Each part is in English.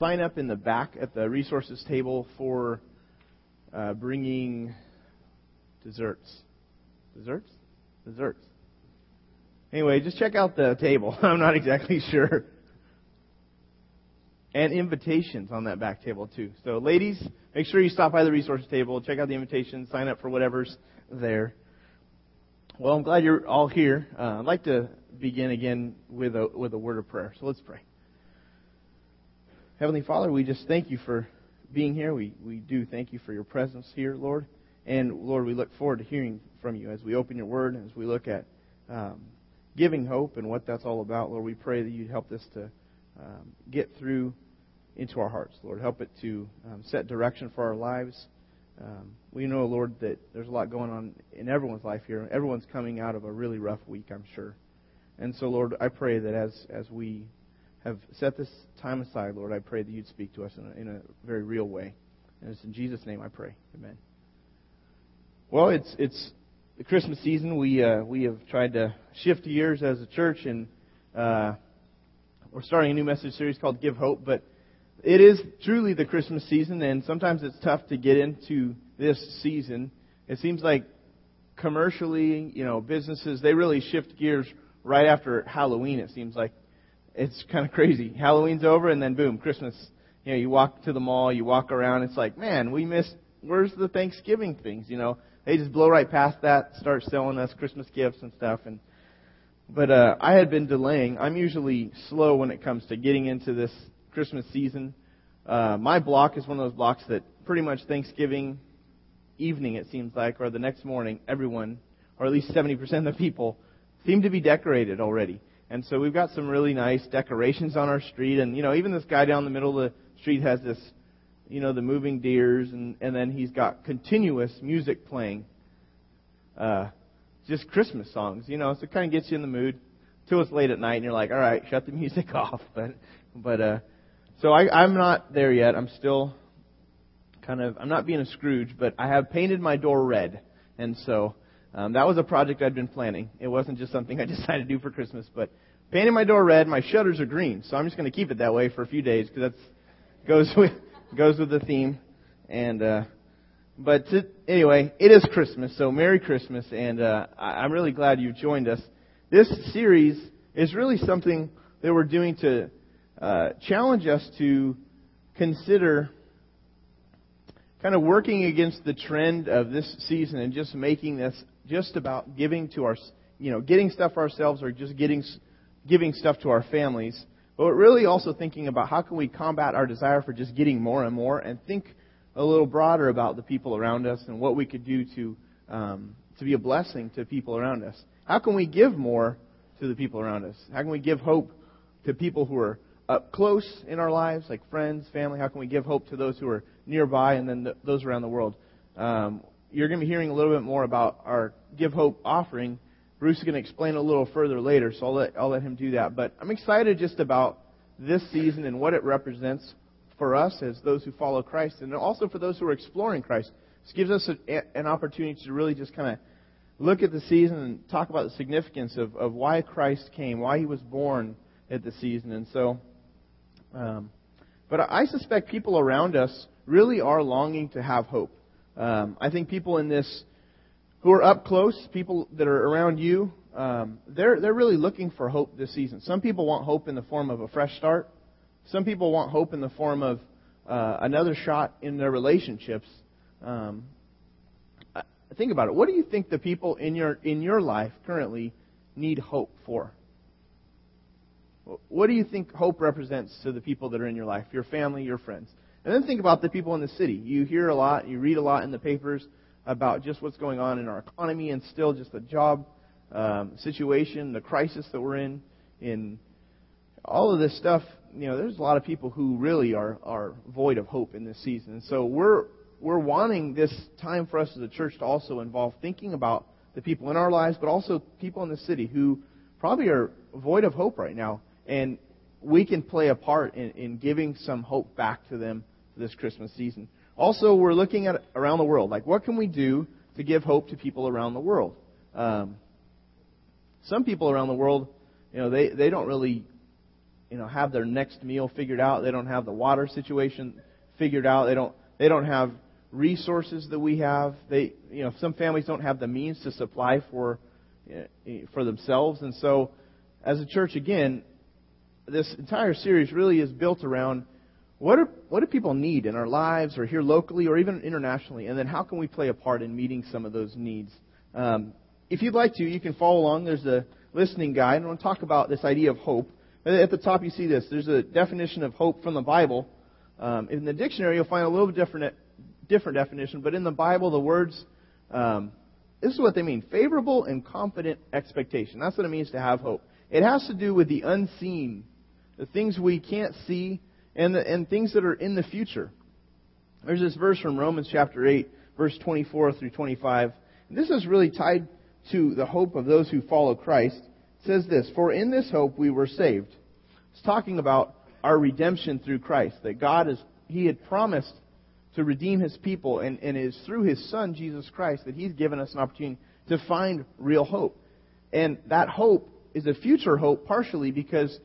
sign up in the back at the resources table for uh, bringing desserts. Desserts? Desserts. Anyway, just check out the table. I'm not exactly sure. And invitations on that back table, too. So, ladies, make sure you stop by the resources table, check out the invitations, sign up for whatever's there. Well, I'm glad you're all here. Uh, I'd like to begin again with a, with a word of prayer. So let's pray. Heavenly Father, we just thank you for being here. We, we do thank you for your presence here, Lord. And Lord, we look forward to hearing from you as we open your word and as we look at um, giving hope and what that's all about. Lord, we pray that you'd help us to um, get through into our hearts, Lord. Help it to um, set direction for our lives. Um, we know, Lord, that there's a lot going on in everyone's life here. Everyone's coming out of a really rough week, I'm sure. And so, Lord, I pray that as, as we have set this time aside, Lord, I pray that you'd speak to us in a, in a very real way. And it's in Jesus' name I pray. Amen. Well, it's it's the Christmas season. We uh, we have tried to shift gears as a church, and uh, we're starting a new message series called "Give Hope." But it is truly the Christmas season, and sometimes it's tough to get into this season. It seems like commercially, you know, businesses they really shift gears right after Halloween. It seems like it's kind of crazy. Halloween's over, and then boom, Christmas. You know, you walk to the mall, you walk around. It's like, man, we missed. Where's the Thanksgiving things? You know, they just blow right past that, start selling us Christmas gifts and stuff. And but uh, I had been delaying. I'm usually slow when it comes to getting into this Christmas season. Uh, my block is one of those blocks that pretty much Thanksgiving evening, it seems like, or the next morning, everyone, or at least 70% of the people, seem to be decorated already. And so we've got some really nice decorations on our street. And, you know, even this guy down the middle of the street has this, you know, the moving deers. And, and then he's got continuous music playing. Uh, just Christmas songs, you know, so it kind of gets you in the mood till it's late at night and you're like, all right, shut the music off. But, but, uh, so I, I'm not there yet. I'm still kind of, I'm not being a Scrooge, but I have painted my door red. And so, um, that was a project I'd been planning. It wasn't just something I decided to do for Christmas, but painting my door red. My shutters are green, so I'm just going to keep it that way for a few days because that goes with goes with the theme. And uh, but to, anyway, it is Christmas, so Merry Christmas, and uh, I'm really glad you've joined us. This series is really something that we're doing to uh, challenge us to consider kind of working against the trend of this season and just making this just about giving to our, you know, getting stuff ourselves or just getting, giving stuff to our families, but really also thinking about how can we combat our desire for just getting more and more and think a little broader about the people around us and what we could do to, um, to be a blessing to people around us. How can we give more to the people around us? How can we give hope to people who are up close in our lives, like friends, family? How can we give hope to those who are nearby and then the, those around the world? Um, you're going to be hearing a little bit more about our Give Hope offering. Bruce is going to explain a little further later, so I'll let, I'll let him do that. But I'm excited just about this season and what it represents for us as those who follow Christ, and also for those who are exploring Christ. This gives us a, an opportunity to really just kind of look at the season and talk about the significance of, of why Christ came, why he was born at the season. And so, um, but I suspect people around us really are longing to have hope. Um, I think people in this who are up close, people that are around you, um, they're they're really looking for hope this season. Some people want hope in the form of a fresh start. Some people want hope in the form of uh, another shot in their relationships. Um, think about it. What do you think the people in your in your life currently need hope for? What do you think hope represents to the people that are in your life, your family, your friends? And then think about the people in the city. You hear a lot, you read a lot in the papers about just what's going on in our economy and still just the job um, situation, the crisis that we're in, in all of this stuff. You know, there's a lot of people who really are are void of hope in this season. And so we're we're wanting this time for us as a church to also involve thinking about the people in our lives, but also people in the city who probably are void of hope right now, and we can play a part in, in giving some hope back to them this Christmas season. Also, we're looking at around the world. Like, what can we do to give hope to people around the world? Um, some people around the world, you know, they, they don't really you know, have their next meal figured out. They don't have the water situation figured out. They don't, they don't have resources that we have. They, you know, some families don't have the means to supply for, for themselves. And so, as a church, again, this entire series really is built around what are what do people need in our lives or here locally or even internationally, and then how can we play a part in meeting some of those needs? Um, if you'd like to, you can follow along. There's a listening guide. I want to talk about this idea of hope. At the top, you see this. There's a definition of hope from the Bible. Um, in the dictionary, you'll find a little different different definition, but in the Bible, the words um, this is what they mean: favorable and confident expectation. That's what it means to have hope. It has to do with the unseen, the things we can't see, and the, and things that are in the future. There's this verse from Romans chapter 8, verse 24 through 25. And this is really tied to the hope of those who follow Christ. It says this, For in this hope we were saved. It's talking about our redemption through Christ, that God is, He had promised to redeem His people, and, and it is through His Son, Jesus Christ, that He's given us an opportunity to find real hope. And that hope is a future hope partially because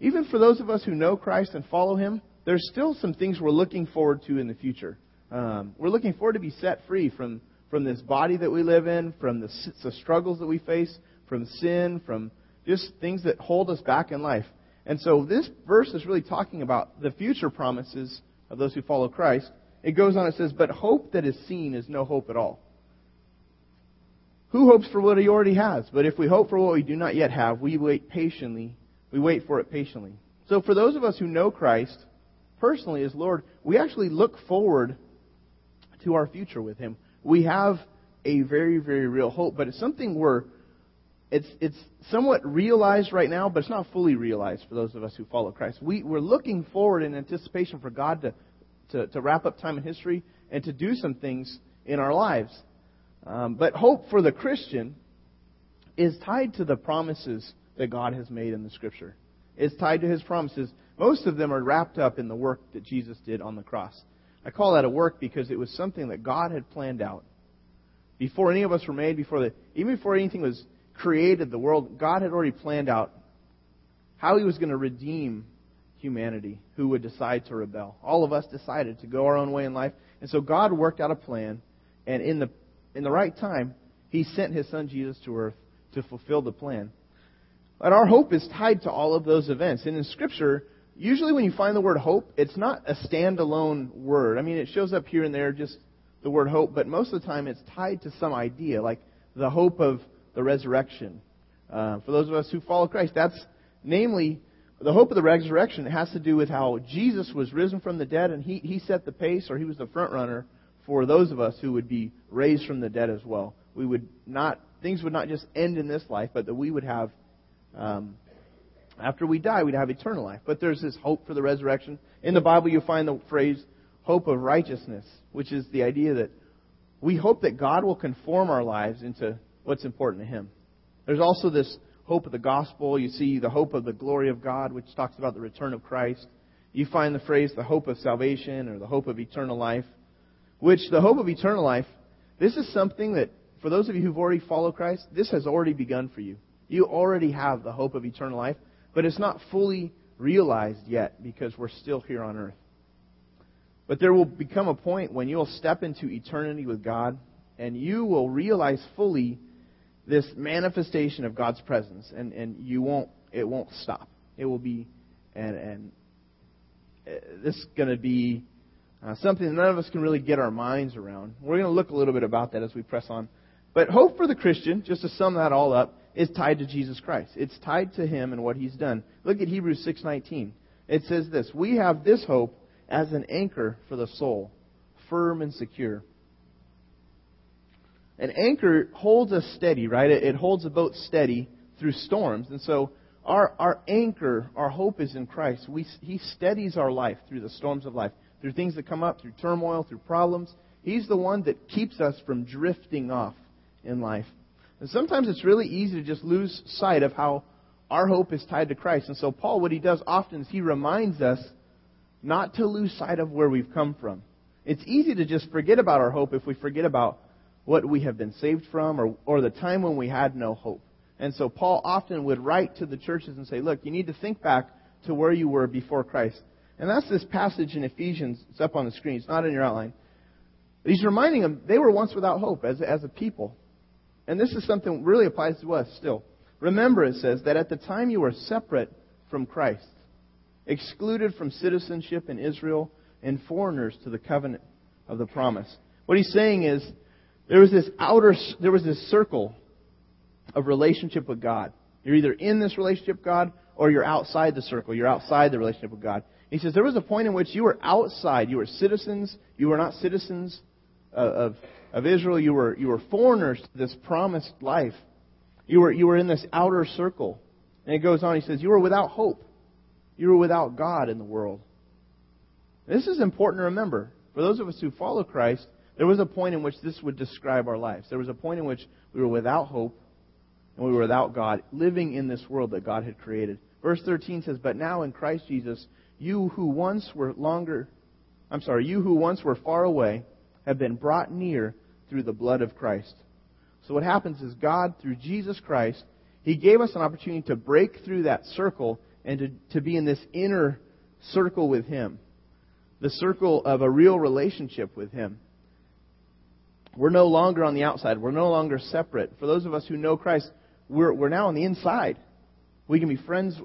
even for those of us who know Christ and follow Him, there's still some things we're looking forward to in the future. Um, we're looking forward to be set free from, from this body that we live in, from the, the struggles that we face, from sin, from just things that hold us back in life. And so this verse is really talking about the future promises of those who follow Christ. It goes on, it says, But hope that is seen is no hope at all. Who hopes for what he already has? But if we hope for what we do not yet have, we wait patiently we wait for it patiently. So for those of us who know Christ personally as Lord, we actually look forward to our future with Him. We have a very, very real hope, but it's something we're it's it's somewhat realized right now, but it's not fully realized for those of us who follow Christ. We we're looking forward in anticipation for God to to, to wrap up time in history and to do some things in our lives. Um, but hope for the Christian is tied to the promises that God has made in the Scripture. It's tied to His promises. Most of them are wrapped up in the work that Jesus did on the cross. I call that a work because it was something that God had planned out. Before any of us were made, before the, even before anything was created, the world, God had already planned out how He was going to redeem humanity who would decide to rebel. All of us decided to go our own way in life. And so God worked out a plan, and in the, in the right time, He sent His Son Jesus to earth to fulfill the plan. And our hope is tied to all of those events. And in Scripture, usually when you find the word hope, it's not a standalone word. I mean, it shows up here and there, just the word hope, but most of the time it's tied to some idea, like the hope of the resurrection. Uh, for those of us who follow Christ, that's namely the hope of the resurrection. It has to do with how Jesus was risen from the dead, and he, he set the pace, or he was the front runner for those of us who would be raised from the dead as well. We would not, things would not just end in this life, but that we would have um, after we die, we'd have eternal life. But there's this hope for the resurrection. In the Bible, you find the phrase hope of righteousness, which is the idea that we hope that God will conform our lives into what's important to Him. There's also this hope of the gospel. You see the hope of the glory of God, which talks about the return of Christ. You find the phrase the hope of salvation or the hope of eternal life, which the hope of eternal life, this is something that, for those of you who've already followed Christ, this has already begun for you. You already have the hope of eternal life, but it's not fully realized yet because we're still here on earth. But there will become a point when you'll step into eternity with God and you will realize fully this manifestation of God's presence and, and you won't it won't stop. It will be and and uh, this is going to be uh, something none of us can really get our minds around. We're going to look a little bit about that as we press on. But hope for the Christian, just to sum that all up, is tied to Jesus Christ. It's tied to him and what he's done. Look at Hebrews 6:19. It says this, "We have this hope as an anchor for the soul, firm and secure." An anchor holds us steady, right? It, holds a boat steady through storms. And so our, our anchor, our hope is in Christ. We, he steadies our life through the storms of life, through things that come up, through turmoil, through problems. He's the one that keeps us from drifting off in life. And sometimes it's really easy to just lose sight of how our hope is tied to Christ. And so, Paul, what he does often is he reminds us not to lose sight of where we've come from. It's easy to just forget about our hope if we forget about what we have been saved from or, or the time when we had no hope. And so, Paul often would write to the churches and say, Look, you need to think back to where you were before Christ. And that's this passage in Ephesians. It's up on the screen. It's not in your outline. But he's reminding them they were once without hope as, as a people. And this is something that really applies to us still. Remember, it says that at the time you were separate from Christ, excluded from citizenship in Israel, and foreigners to the covenant of the promise. What he's saying is there was this outer, there was this circle of relationship with God. You're either in this relationship with God or you're outside the circle. You're outside the relationship with God. He says there was a point in which you were outside. You were citizens. You were not citizens uh, of, of Israel. You were, you were foreigners to this promised life. You were, you were in this outer circle. And it goes on. He says, You were without hope. You were without God in the world. This is important to remember. For those of us who follow Christ, there was a point in which this would describe our lives. There was a point in which we were without hope and we were without God, living in this world that God had created. Verse 13 says, But now in Christ Jesus, you who once were longer, I'm sorry, you who once were far away have been brought near through the blood of Christ. So what happens is God, through Jesus Christ, He gave us an opportunity to break through that circle and to, to be in this inner circle with Him. The circle of a real relationship with Him. We're no longer on the outside. We're no longer separate. For those of us who know Christ, we're, we're now on the inside. We can be friends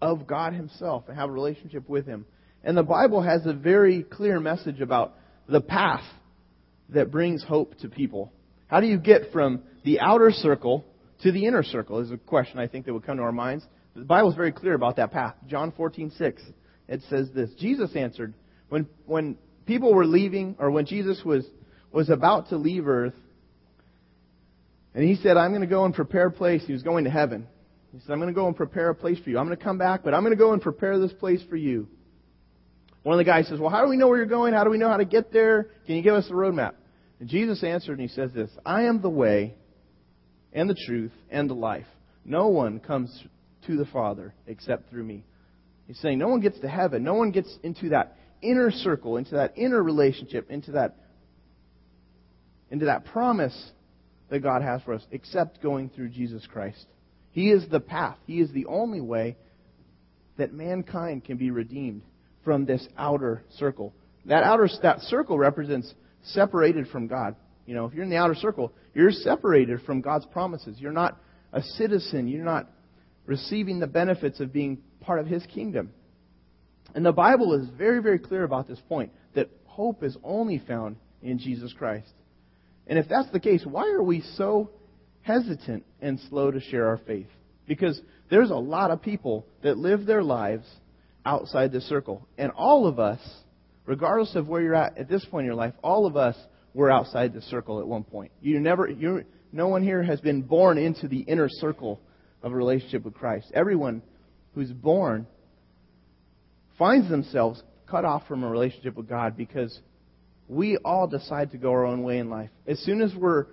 of God Himself and have a relationship with Him. And the Bible has a very clear message about the path that brings hope to people. How do you get from the outer circle to the inner circle is a question I think that would come to our minds. The Bible is very clear about that path. John 14:6. It says this. Jesus answered, when when people were leaving or when Jesus was was about to leave earth and he said, I'm going to go and prepare a place. He was going to heaven. He said, I'm going to go and prepare a place for you. I'm going to come back, but I'm going to go and prepare this place for you. One of the guys says, Well, how do we know where you're going? How do we know how to get there? Can you give us the roadmap? And Jesus answered and he says this I am the way and the truth and the life. No one comes to the Father except through me. He's saying no one gets to heaven. No one gets into that inner circle, into that inner relationship, into that into that promise that God has for us except going through Jesus Christ. He is the path. He is the only way that mankind can be redeemed from this outer circle. That outer that circle represents separated from God. You know, if you're in the outer circle, you're separated from God's promises. You're not a citizen. You're not receiving the benefits of being part of His kingdom. And the Bible is very, very clear about this point that hope is only found in Jesus Christ. And if that's the case, why are we so hesitant and slow to share our faith. Because there's a lot of people that live their lives outside the circle. And all of us, regardless of where you're at at this point in your life, all of us were outside the circle at one point. You never, you, no one here has been born into the inner circle of a relationship with Christ. Everyone who's born finds themselves cut off from a relationship with God because we all decide to go our own way in life. As soon as we're,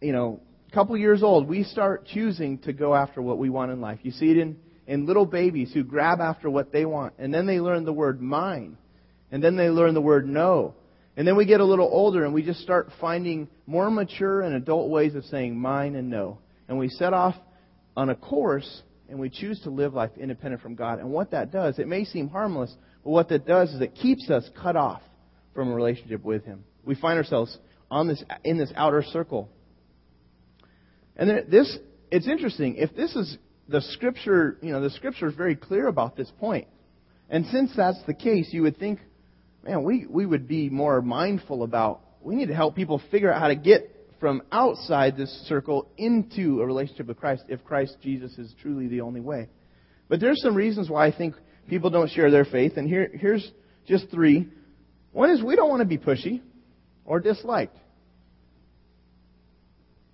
you know, a couple years old, we start choosing to go after what we want in life. You see it in, in little babies who grab after what they want, and then they learn the word mine, and then they learn the word no. And then we get a little older and we just start finding more mature and adult ways of saying mine and no. And we set off on a course and we choose to live life independent from God. And what that does, it may seem harmless, but what that does is it keeps us cut off from a relationship with Him. We find ourselves on this, in this outer circle. And this, it's interesting. If this is the scripture, you know, the scripture is very clear about this point. And since that's the case, you would think, man, we, we would be more mindful about, we need to help people figure out how to get from outside this circle into a relationship with Christ if Christ Jesus is truly the only way. But there's some reasons why I think people don't share their faith, and here, here's just three. One is we don't want to be pushy or disliked.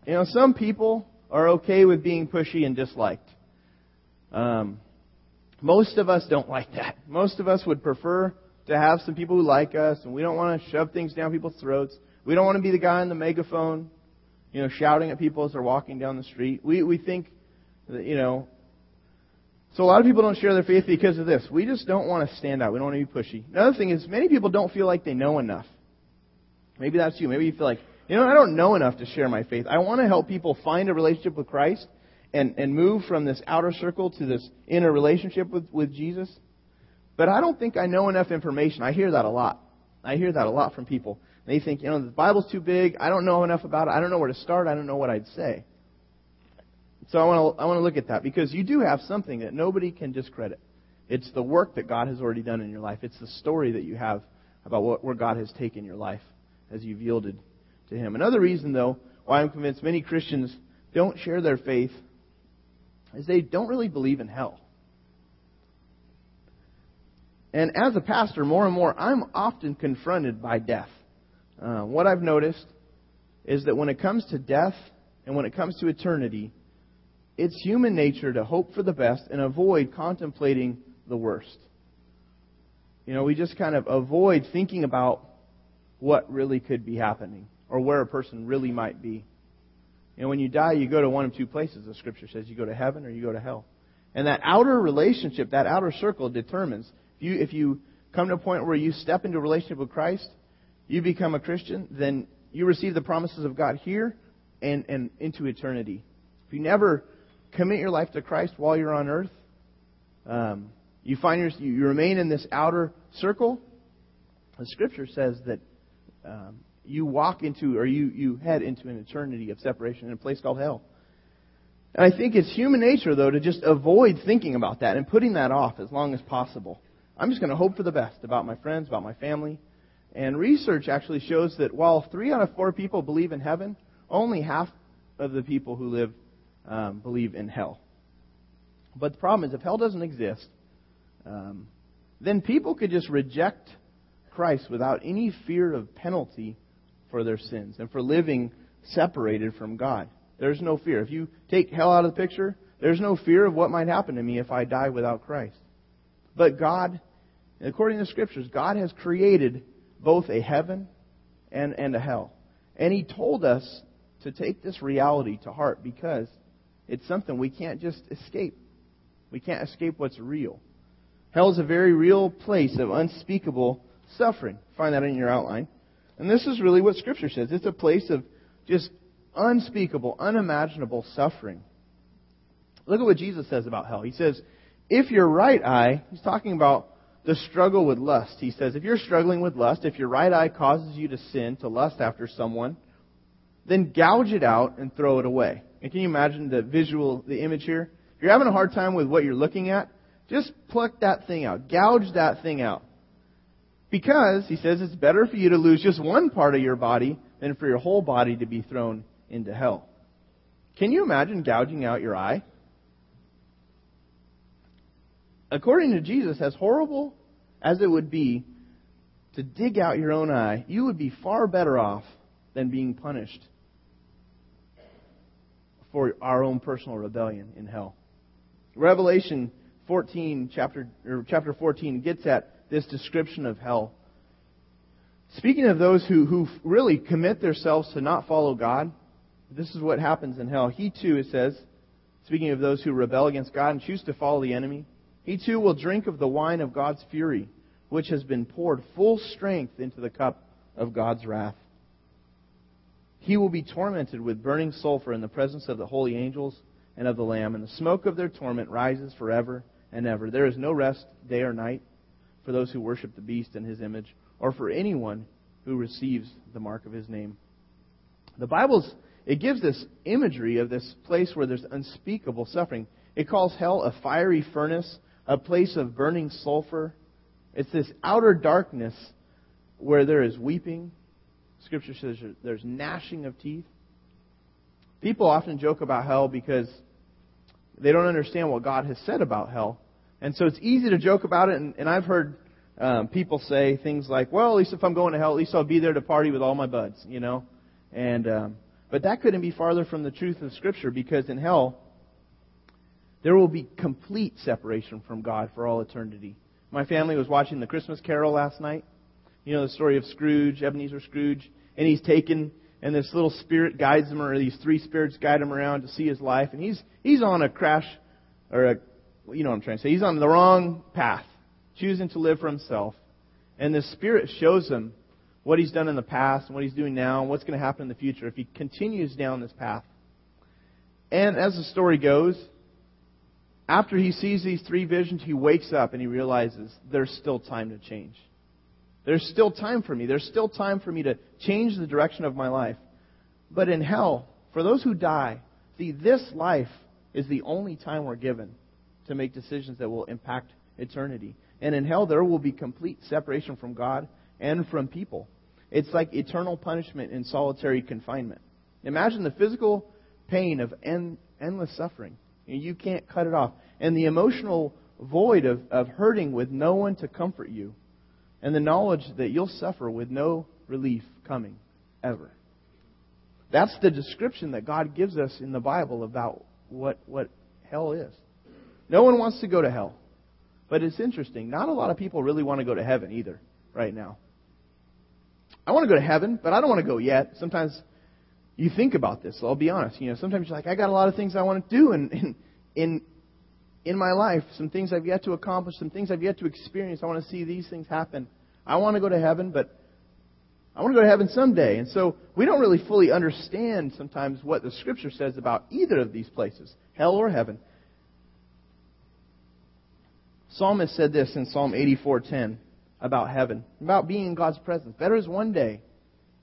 You know, some people are okay with being pushy and disliked. Um, most of us don't like that. Most of us would prefer to have some people who like us, and we don't want to shove things down people's throats. We don't want to be the guy on the megaphone, you know, shouting at people as they're walking down the street. We we think that, you know. So a lot of people don't share their faith because of this. We just don't want to stand out. We don't want to be pushy. Another thing is many people don't feel like they know enough. Maybe that's you. Maybe you feel like you know, I don't know enough to share my faith. I want to help people find a relationship with Christ and, and move from this outer circle to this inner relationship with, with Jesus. But I don't think I know enough information. I hear that a lot. I hear that a lot from people. They think, you know, the Bible's too big. I don't know enough about it. I don't know where to start. I don't know what I'd say. So I want to I want to look at that because you do have something that nobody can discredit. It's the work that God has already done in your life. It's the story that you have about what, where God has taken your life as you've yielded to Him. Another reason, though, why I'm convinced many Christians don't share their faith is they don't really believe in hell. And as a pastor, more and more, I'm often confronted by death. Uh, what I've noticed is that when it comes to death and when it comes to eternity, it's human nature to hope for the best and avoid contemplating the worst. You know, we just kind of avoid thinking about what really could be happening or where a person really might be. And when you die, you go to one of two places, the scripture says. You go to heaven or you go to hell. And that outer relationship, that outer circle determines if you, if you come to a point where you step into a relationship with Christ, you become a Christian, then you receive the promises of God here and, and into eternity. If you never commit your life to Christ while you're on earth, um, you find your, you remain in this outer circle. The scripture says that um, you walk into, or you, you head into an eternity of separation in a place called hell. And I think it's human nature, though, to just avoid thinking about that and putting that off as long as possible. I'm just going to hope for the best about my friends, about my family. And research actually shows that while three out of four people believe in heaven, only half of the people who live um, believe in hell. But the problem is, if hell doesn't exist, um, then people could just reject Christ without any fear of penalty for their sins and for living separated from God. There's no fear. If you take hell out of the picture, there's no fear of what might happen to me if I die without Christ. But God, according to the scriptures, God has created both a heaven and, and a hell. And He told us to take this reality to heart because it's something we can't just escape. We can't escape what's real. Hell is a very real place of unspeakable suffering. Find that in your outline. And this is really what Scripture says. It's a place of just unspeakable, unimaginable suffering. Look at what Jesus says about hell. He says, if your right eye, he's talking about the struggle with lust. He says, if you're struggling with lust, if your right eye causes you to sin, to lust after someone, then gouge it out and throw it away. And can you imagine the visual, the image here? If you're having a hard time with what you're looking at, just pluck that thing out. Gouge that thing out. Because, he says, it's better for you to lose just one part of your body than for your whole body to be thrown into hell. Can you imagine gouging out your eye? According to Jesus, as horrible as it would be to dig out your own eye, you would be far better off than being punished for our own personal rebellion in hell. Revelation 14, chapter, chapter 14, gets at this description of hell. Speaking of those who, who really commit themselves to not follow God, this is what happens in hell. He too, it says, speaking of those who rebel against God and choose to follow the enemy, he too will drink of the wine of God's fury, which has been poured full strength into the cup of God's wrath. He will be tormented with burning sulfur in the presence of the holy angels and of the Lamb, and the smoke of their torment rises forever and ever. There is no rest day or night for those who worship the beast and his image, or for anyone who receives the mark of his name. The Bible's it gives this imagery of this place where there's unspeakable suffering. It calls hell a fiery furnace, a place of burning sulfur. It's this outer darkness where there is weeping. Scripture says there's gnashing of teeth. People often joke about hell because they don't understand what God has said about hell. And so it's easy to joke about it, and, and I've heard um, people say things like, "Well, at least if I'm going to hell, at least I'll be there to party with all my buds," you know. And um, but that couldn't be farther from the truth of Scripture because in hell there will be complete separation from God for all eternity. My family was watching the Christmas Carol last night. You know the story of Scrooge, Ebenezer Scrooge, and he's taken and this little spirit guides him, or these three spirits guide him around to see his life, and he's he's on a crash or a you know what I'm trying to say. He's on the wrong path, choosing to live for himself. And the Spirit shows him what he's done in the past and what he's doing now and what's going to happen in the future if he continues down this path. And as the story goes, after he sees these three visions, he wakes up and he realizes there's still time to change. There's still time for me. There's still time for me to change the direction of my life. But in hell, for those who die, see, this life is the only time we're given to make decisions that will impact eternity. And in hell, there will be complete separation from God and from people. It's like eternal punishment in solitary confinement. Imagine the physical pain of end, endless suffering. You can't cut it off. And the emotional void of, of hurting with no one to comfort you. And the knowledge that you'll suffer with no relief coming ever. That's the description that God gives us in the Bible about what, what hell is. No one wants to go to hell. But it's interesting. Not a lot of people really want to go to heaven either right now. I want to go to heaven, but I don't want to go yet. Sometimes you think about this. I'll be honest. You know, sometimes you're like, I got a lot of things I want to do in, in, in, in my life, some things I've yet to accomplish, some things I've yet to experience. I want to see these things happen. I want to go to heaven, but I want to go to heaven someday. And so we don't really fully understand sometimes what the Scripture says about either of these places, hell or heaven. Psalmist said this in Psalm 84:10 about heaven, about being in God's presence. Better is one day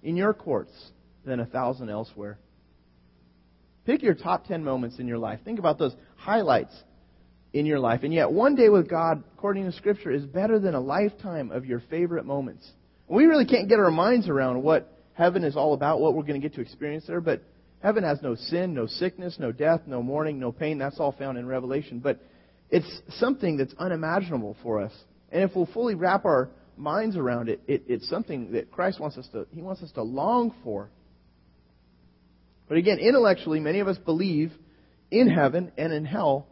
in your courts than a thousand elsewhere. Pick your top 10 moments in your life. Think about those highlights in your life. And yet, one day with God, according to Scripture, is better than a lifetime of your favorite moments. We really can't get our minds around what heaven is all about, what we're going to get to experience there, but heaven has no sin, no sickness, no death, no mourning, no pain. That's all found in Revelation. But it's something that's unimaginable for us. And if we'll fully wrap our minds around it, it it's something that Christ wants us to, He wants us to long for. But again, intellectually, many of us believe in heaven and in hell,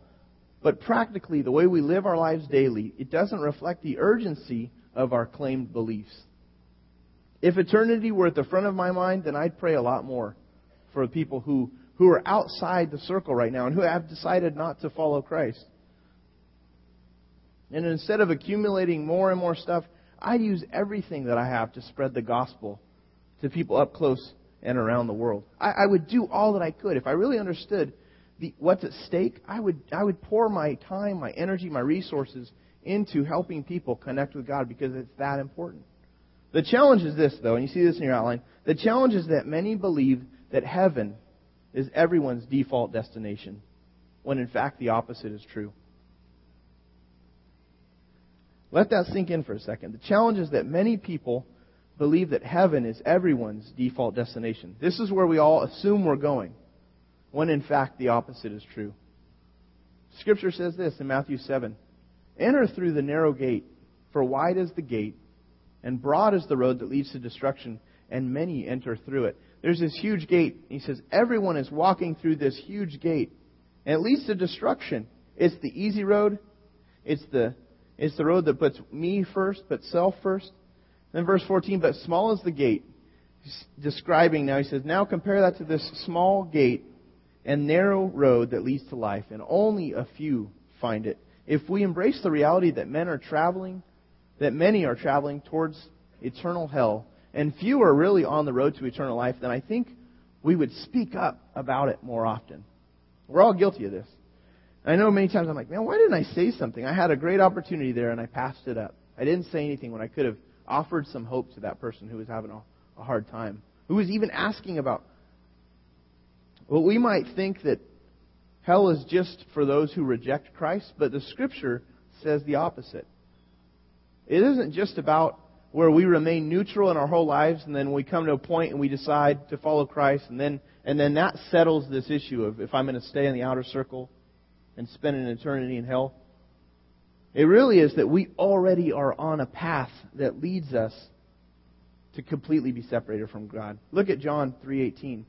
but practically, the way we live our lives daily, it doesn't reflect the urgency of our claimed beliefs. If eternity were at the front of my mind, then I'd pray a lot more for the people who, who are outside the circle right now and who have decided not to follow Christ. And instead of accumulating more and more stuff, I'd use everything that I have to spread the gospel to people up close and around the world. I, I would do all that I could. If I really understood the, what's at stake, I would, I would pour my time, my energy, my resources into helping people connect with God because it's that important. The challenge is this, though, and you see this in your outline. The challenge is that many believe that heaven is everyone's default destination, when in fact the opposite is true. Let that sink in for a second. The challenge is that many people believe that heaven is everyone's default destination. This is where we all assume we're going, when in fact the opposite is true. Scripture says this in Matthew 7 Enter through the narrow gate, for wide is the gate, and broad is the road that leads to destruction, and many enter through it. There's this huge gate. He says, Everyone is walking through this huge gate, and it leads to destruction. It's the easy road, it's the, it's the road that puts me first, but self first. Then verse 14, but small is the gate. He's describing now, he says, now compare that to this small gate and narrow road that leads to life, and only a few find it. If we embrace the reality that men are traveling that many are traveling towards eternal hell and few are really on the road to eternal life, then I think we would speak up about it more often. We're all guilty of this. I know many times I'm like, man, why didn't I say something? I had a great opportunity there and I passed it up. I didn't say anything when I could have offered some hope to that person who was having a, a hard time, who was even asking about. Well, we might think that hell is just for those who reject Christ, but the Scripture says the opposite. It isn't just about where we remain neutral in our whole lives and then we come to a point and we decide to follow Christ and then and then that settles this issue of if I'm going to stay in the outer circle and spend an eternity in hell. It really is that we already are on a path that leads us to completely be separated from God. Look at John 3:18. It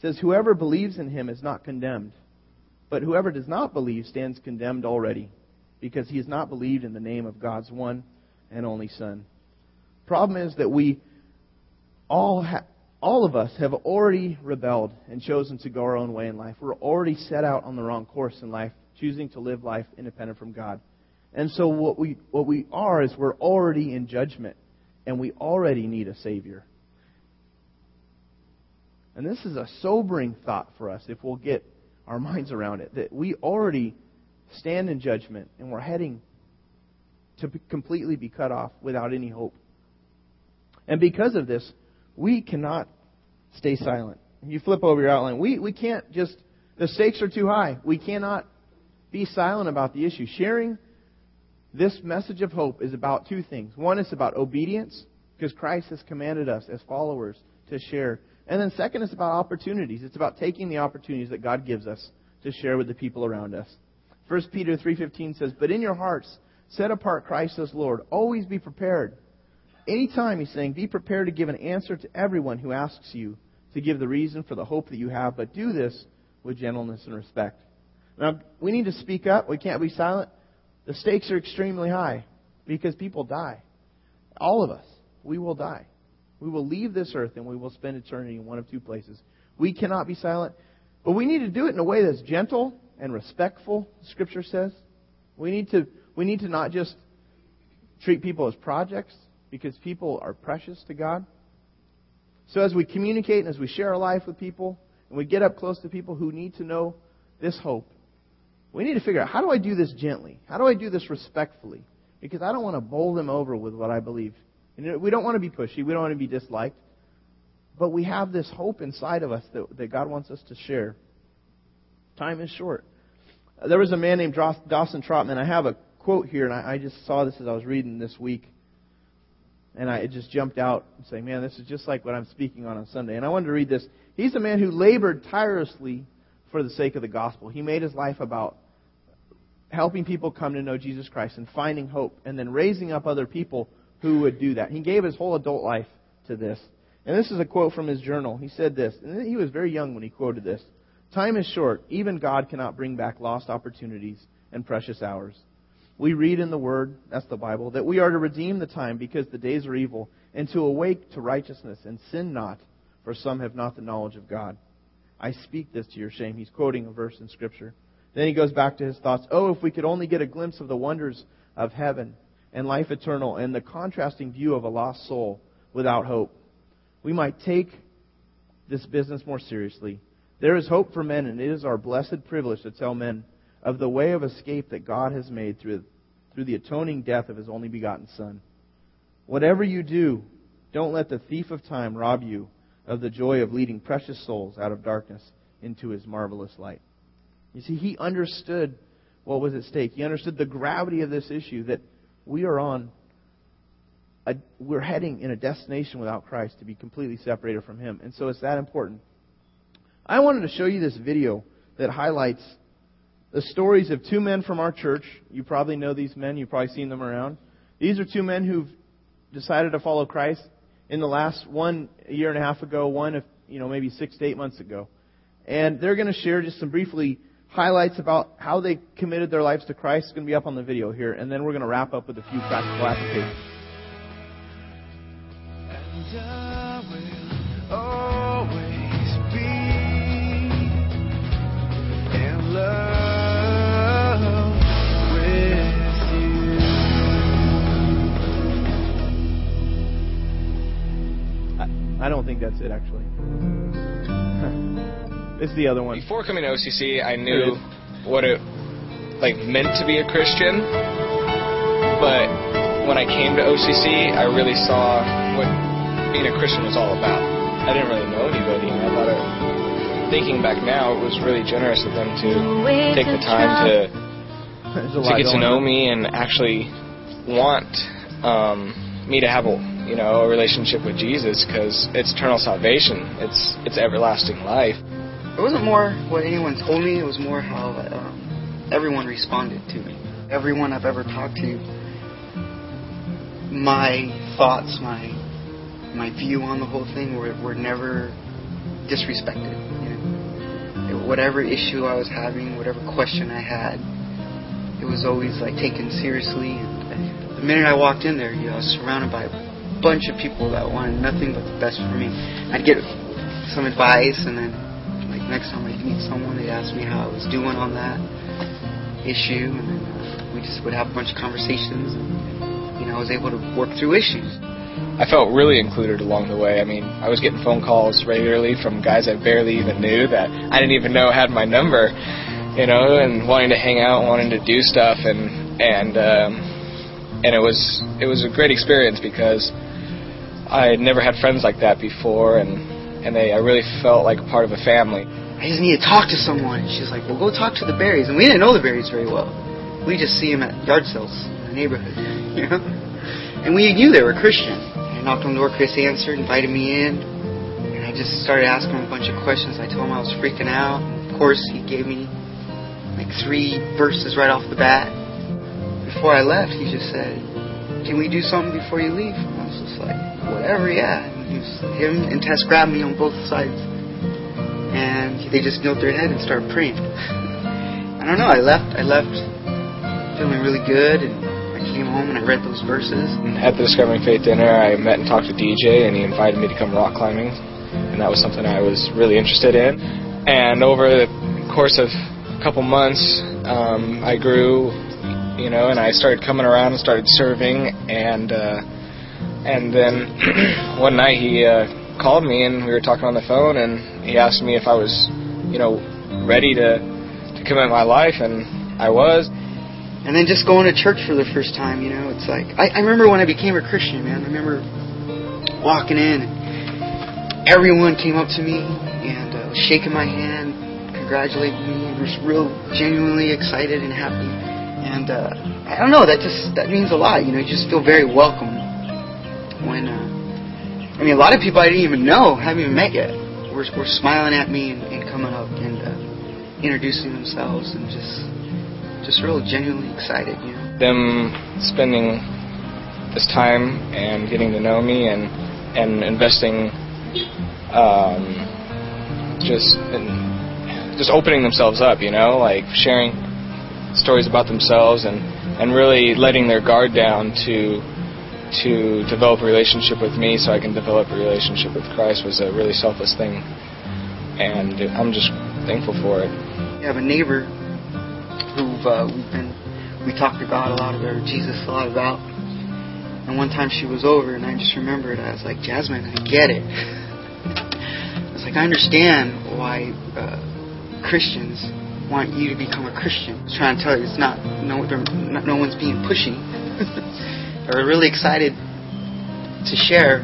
says whoever believes in him is not condemned, but whoever does not believe stands condemned already because he has not believed in the name of God's one and only Son. Problem is that we all ha- all of us have already rebelled and chosen to go our own way in life. We're already set out on the wrong course in life, choosing to live life independent from God. And so what we what we are is we're already in judgment and we already need a savior. And this is a sobering thought for us if we'll get our minds around it that we already stand in judgment, and we're heading to completely be cut off without any hope. And because of this, we cannot stay silent. You flip over your outline, we, we can't just, the stakes are too high. We cannot be silent about the issue. Sharing this message of hope is about two things. One is about obedience, because Christ has commanded us as followers to share. And then second is about opportunities. It's about taking the opportunities that God gives us to share with the people around us. 1 Peter 3:15 says, "But in your hearts set apart Christ as Lord. Always be prepared." Anytime he's saying, "Be prepared to give an answer to everyone who asks you to give the reason for the hope that you have, but do this with gentleness and respect." Now, we need to speak up. We can't be silent. The stakes are extremely high because people die. All of us, we will die. We will leave this earth and we will spend eternity in one of two places. We cannot be silent, but we need to do it in a way that's gentle and respectful, Scripture says. We need to, we need to not just treat people as projects because people are precious to God. So as we communicate and as we share our life with people and we get up close to people who need to know this hope, we need to figure out how do I do this gently? How do I do this respectfully? Because I don't want to bowl them over with what I believe. And we don't want to be pushy. We don't want to be disliked. But we have this hope inside of us that, that God wants us to share. Time is short. There was a man named Dawson Trotman. I have a quote here, and I, I just saw this as I was reading this week. And I, it just jumped out and saying, man, this is just like what I'm speaking on on Sunday. And I wanted to read this. He's a man who labored tirelessly for the sake of the gospel. He made his life about helping people come to know Jesus Christ and finding hope and then raising up other people who would do that. He gave his whole adult life to this. And this is a quote from his journal. He said this, and he was very young when he quoted this. Time is short. Even God cannot bring back lost opportunities and precious hours. We read in the Word, that's the Bible, that we are to redeem the time because the days are evil, and to awake to righteousness and sin not, for some have not the knowledge of God. I speak this to your shame. He's quoting a verse in Scripture. Then he goes back to his thoughts. Oh, if we could only get a glimpse of the wonders of heaven and life eternal and the contrasting view of a lost soul without hope. We might take this business more seriously. There is hope for men, and it is our blessed privilege to tell men of the way of escape that God has made through, through the atoning death of his only begotten Son. Whatever you do, don't let the thief of time rob you of the joy of leading precious souls out of darkness into his marvelous light. You see, he understood what was at stake. He understood the gravity of this issue that we are on, a, we're heading in a destination without Christ to be completely separated from him. And so it's that important. I wanted to show you this video that highlights the stories of two men from our church. You probably know these men, you've probably seen them around. These are two men who've decided to follow Christ in the last one a year and a half ago, one, you know, maybe six to eight months ago. And they're going to share just some briefly highlights about how they committed their lives to Christ It's going to be up on the video here, and then we're going to wrap up with a few practical applications. Uh, I don't think that's it, actually. It's the other one. Before coming to OCC, I knew what it like meant to be a Christian, but when I came to OCC, I really saw what being a Christian was all about. I didn't really know anybody, and I thought, it, thinking back now, it was really generous of them to take the time to to get to know me and actually want um, me to have a you know a relationship with Jesus because it's eternal salvation. It's it's everlasting life. It wasn't more what anyone told me, it was more how um, everyone responded to me. Everyone I've ever talked to, my thoughts, my my view on the whole thing were, were never disrespected. You know? Whatever issue I was having, whatever question I had, it was always like taken seriously. And the minute I walked in there, you know, I was surrounded by bunch of people that wanted nothing but the best for me. I'd get some advice, and then like next time I'd meet someone, they'd ask me how I was doing on that issue, and then uh, we just would have a bunch of conversations. And, you know, I was able to work through issues. I felt really included along the way. I mean, I was getting phone calls regularly from guys I barely even knew that I didn't even know had my number. you know, and wanting to hang out, wanting to do stuff, and and um, and it was it was a great experience because I had never had friends like that before, and and they I really felt like part of a family. I just need to talk to someone. She's like, well, go talk to the Berrys, and we didn't know the Berrys very well. We just see them at yard sales in the neighborhood, you know. And we knew they were Christian. I knocked on the door. Chris answered, invited me in, and I just started asking him a bunch of questions. I told him I was freaking out. Of course, he gave me like three verses right off the bat. Before I left, he just said, "Can we do something before you leave?" And I was just like, "Whatever, yeah." Him and Tess grabbed me on both sides, and they just knelt their head and started praying. I don't know. I left. I left feeling really good, and I came home and I read those verses. At the Discovering Faith dinner, I met and talked to DJ, and he invited me to come rock climbing, and that was something I was really interested in. And over the course of a couple months, um, I grew, you know, and I started coming around and started serving, and uh, and then one night he uh, called me and we were talking on the phone, and he asked me if I was, you know, ready to to commit my life, and I was. And then just going to church for the first time, you know, it's like I, I remember when I became a Christian, man. I remember walking in, and everyone came up to me and uh, was shaking my hand, congratulating me, and was real genuinely excited and happy. And uh, I don't know, that just that means a lot. You know, you just feel very welcome when. Uh, I mean, a lot of people I didn't even know, haven't even met yet, were, were smiling at me and, and coming up and uh, introducing themselves and just just real genuinely excited, you know. Them spending this time and getting to know me and and investing um, just in, just opening themselves up, you know, like sharing stories about themselves and and really letting their guard down to to develop a relationship with me so I can develop a relationship with Christ was a really selfless thing and I'm just thankful for it. We have a neighbor who've uh, we've been we talked to God a lot about Jesus a lot about. And one time she was over, and I just remembered I was like, Jasmine, I get it. I was like, I understand why uh, Christians want you to become a Christian. I was trying to tell you, it's not no not, no one's being pushy. They're really excited to share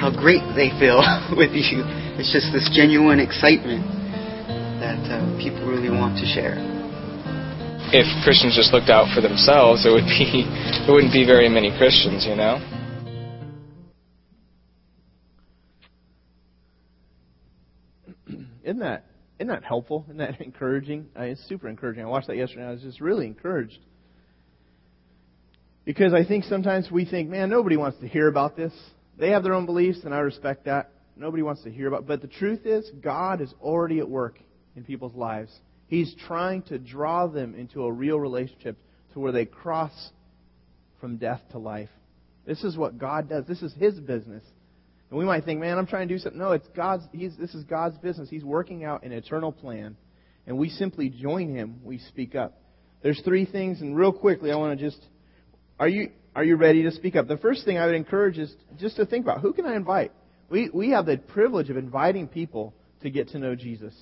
how great they feel with you. It's just this genuine excitement that uh, people really want to share if Christians just looked out for themselves, it would be there wouldn't be very many Christians, you know. Isn't that isn't that helpful? Isn't that encouraging? I mean, it's super encouraging. I watched that yesterday. I was just really encouraged because I think sometimes we think, man, nobody wants to hear about this. They have their own beliefs, and I respect that. Nobody wants to hear about. But the truth is, God is already at work in people's lives. He's trying to draw them into a real relationship to where they cross from death to life. This is what God does. This is His business. And we might think, man, I'm trying to do something. No, it's God's. He's, this is God's business. He's working out an eternal plan, and we simply join Him. We speak up. There's three things, and real quickly, I want to just. Are you are you ready to speak up? The first thing I would encourage is just to think about who can I invite. We we have the privilege of inviting people to get to know Jesus.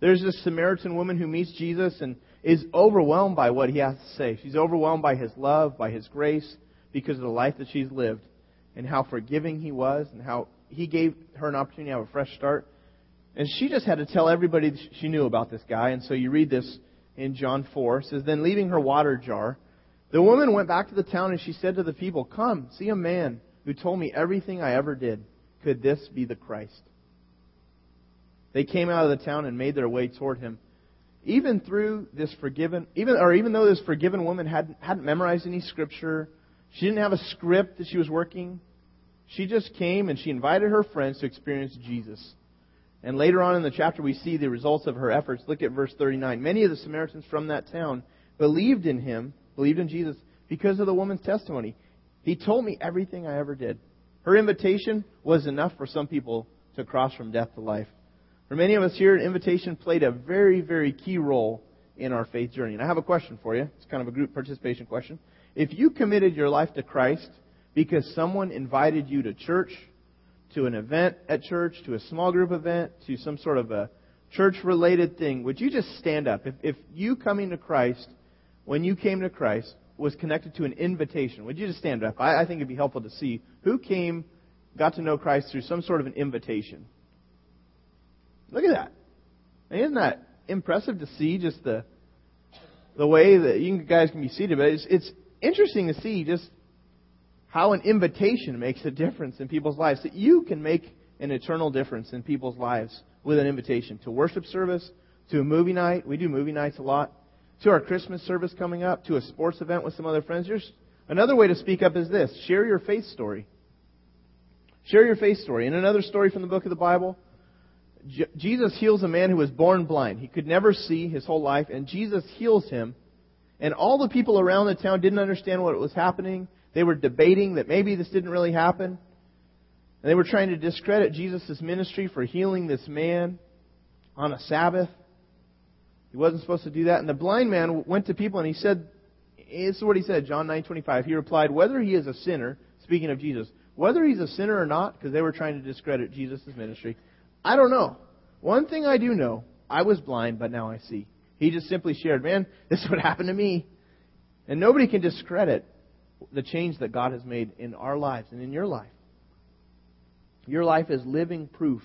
There's this Samaritan woman who meets Jesus and is overwhelmed by what he has to say. She's overwhelmed by his love, by his grace, because of the life that she's lived, and how forgiving he was, and how he gave her an opportunity to have a fresh start. And she just had to tell everybody she knew about this guy. And so you read this in John 4. It says, Then leaving her water jar, the woman went back to the town and she said to the people, Come, see a man who told me everything I ever did. Could this be the Christ? They came out of the town and made their way toward him. Even through this forgiven, even or even though this forgiven woman hadn't hadn't memorized any scripture, she didn't have a script that she was working. She just came and she invited her friends to experience Jesus. And later on in the chapter, we see the results of her efforts. Look at verse 39. Many of the Samaritans from that town believed in him, believed in Jesus, because of the woman's testimony. He told me everything I ever did. Her invitation was enough for some people to cross from death to life. For many of us here, an invitation played a very, very key role in our faith journey. And I have a question for you. It's kind of a group participation question. If you committed your life to Christ because someone invited you to church, to an event at church, to a small group event, to some sort of a church related thing, would you just stand up? If, if you coming to Christ, when you came to Christ, was connected to an invitation, would you just stand up? I, I think it'd be helpful to see who came, got to know Christ through some sort of an invitation. Look at that. isn't that impressive to see just the the way that you guys can be seated? But it's, it's interesting to see just how an invitation makes a difference in people's lives. That you can make an eternal difference in people's lives with an invitation to worship service, to a movie night. We do movie nights a lot. To our Christmas service coming up, to a sports event with some other friends. Another way to speak up is this share your faith story. Share your faith story. In another story from the book of the Bible, Jesus heals a man who was born blind. He could never see his whole life, and Jesus heals him. And all the people around the town didn't understand what was happening. They were debating that maybe this didn't really happen. And they were trying to discredit Jesus' ministry for healing this man on a Sabbath. He wasn't supposed to do that. And the blind man went to people and he said, this is what he said, John 9:25. He replied, "Whether he is a sinner, speaking of Jesus, whether he's a sinner or not, because they were trying to discredit Jesus' ministry, I don't know. One thing I do know, I was blind, but now I see." He just simply shared, "Man, this is what happened to me." And nobody can discredit the change that God has made in our lives and in your life. Your life is living proof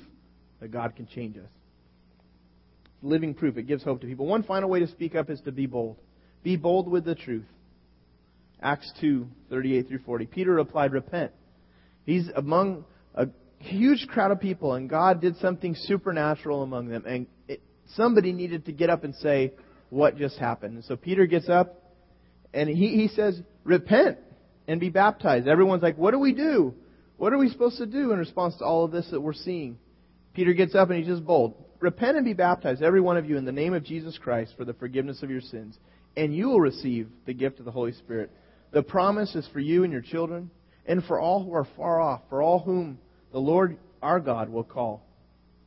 that God can change us. Living proof. It gives hope to people. One final way to speak up is to be bold. Be bold with the truth. Acts 2, 38 through 40. Peter replied, Repent. He's among a huge crowd of people, and God did something supernatural among them. And it, somebody needed to get up and say, What just happened? And so Peter gets up, and he, he says, Repent and be baptized. Everyone's like, What do we do? What are we supposed to do in response to all of this that we're seeing? Peter gets up and he's just bold. Repent and be baptized, every one of you, in the name of Jesus Christ for the forgiveness of your sins, and you will receive the gift of the Holy Spirit. The promise is for you and your children, and for all who are far off, for all whom the Lord our God will call.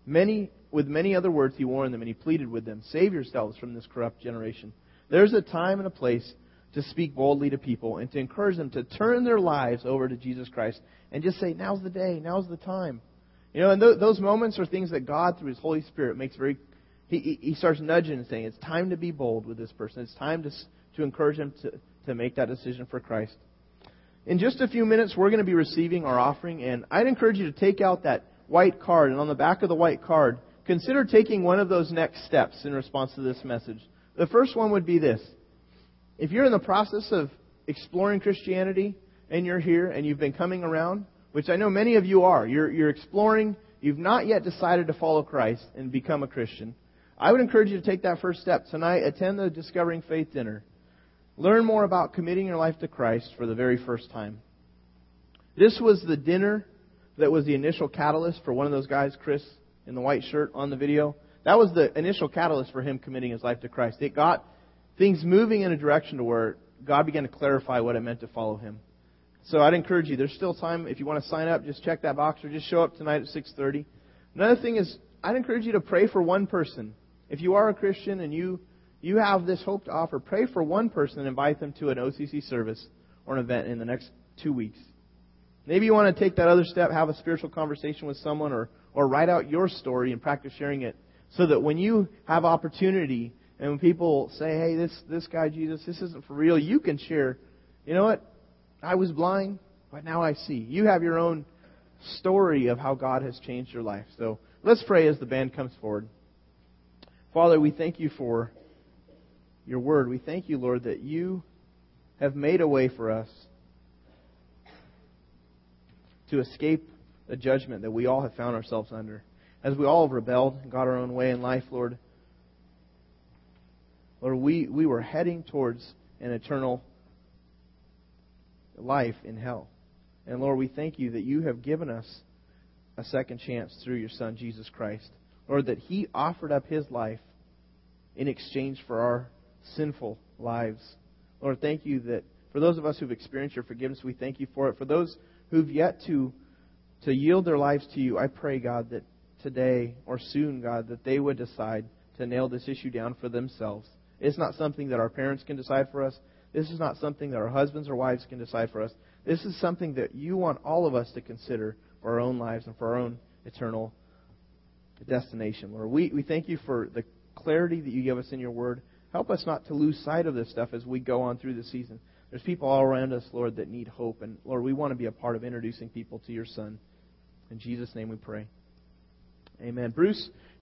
Many, with many other words, he warned them, and he pleaded with them, Save yourselves from this corrupt generation. There's a time and a place to speak boldly to people and to encourage them to turn their lives over to Jesus Christ and just say, now's the day, now's the time. You know, and th- those moments are things that God, through His Holy Spirit, makes very. He, he starts nudging and saying, it's time to be bold with this person. It's time to, to encourage them to, to make that decision for Christ. In just a few minutes, we're going to be receiving our offering, and I'd encourage you to take out that white card, and on the back of the white card, consider taking one of those next steps in response to this message. The first one would be this if you're in the process of exploring Christianity and you're here and you've been coming around, which I know many of you are, you're, you're exploring, you've not yet decided to follow Christ and become a Christian, I would encourage you to take that first step tonight. Attend the Discovering Faith dinner. Learn more about committing your life to Christ for the very first time. This was the dinner that was the initial catalyst for one of those guys, Chris, in the white shirt on the video. That was the initial catalyst for him committing his life to Christ. It got things moving in a direction to where God began to clarify what it meant to follow Him. So I'd encourage you. There's still time. If you want to sign up, just check that box or just show up tonight at 6:30. Another thing is, I'd encourage you to pray for one person. If you are a Christian and you you have this hope to offer, pray for one person and invite them to an OCC service or an event in the next two weeks. Maybe you want to take that other step, have a spiritual conversation with someone, or or write out your story and practice sharing it, so that when you have opportunity and when people say, hey, this, this guy, Jesus, this isn't for real, you can share, you know what? I was blind, but now I see. You have your own story of how God has changed your life. So let's pray as the band comes forward. Father, we thank you for your word. We thank you, Lord, that you have made a way for us to escape the judgment that we all have found ourselves under. As we all have rebelled and got our own way in life, Lord, Lord, we, we were heading towards an eternal life in hell. And Lord, we thank you that you have given us a second chance through your Son, Jesus Christ. Lord, that He offered up His life in exchange for our sinful lives. Lord, thank you that for those of us who've experienced your forgiveness, we thank you for it. For those who've yet to, to yield their lives to you, I pray, God, that today or soon, God, that they would decide to nail this issue down for themselves it's not something that our parents can decide for us. This is not something that our husbands or wives can decide for us. This is something that you want all of us to consider for our own lives and for our own eternal destination, Lord. We, we thank you for the clarity that you give us in your word. Help us not to lose sight of this stuff as we go on through the season. There's people all around us, Lord, that need hope. And Lord, we want to be a part of introducing people to your Son. In Jesus' name we pray. Amen. Bruce.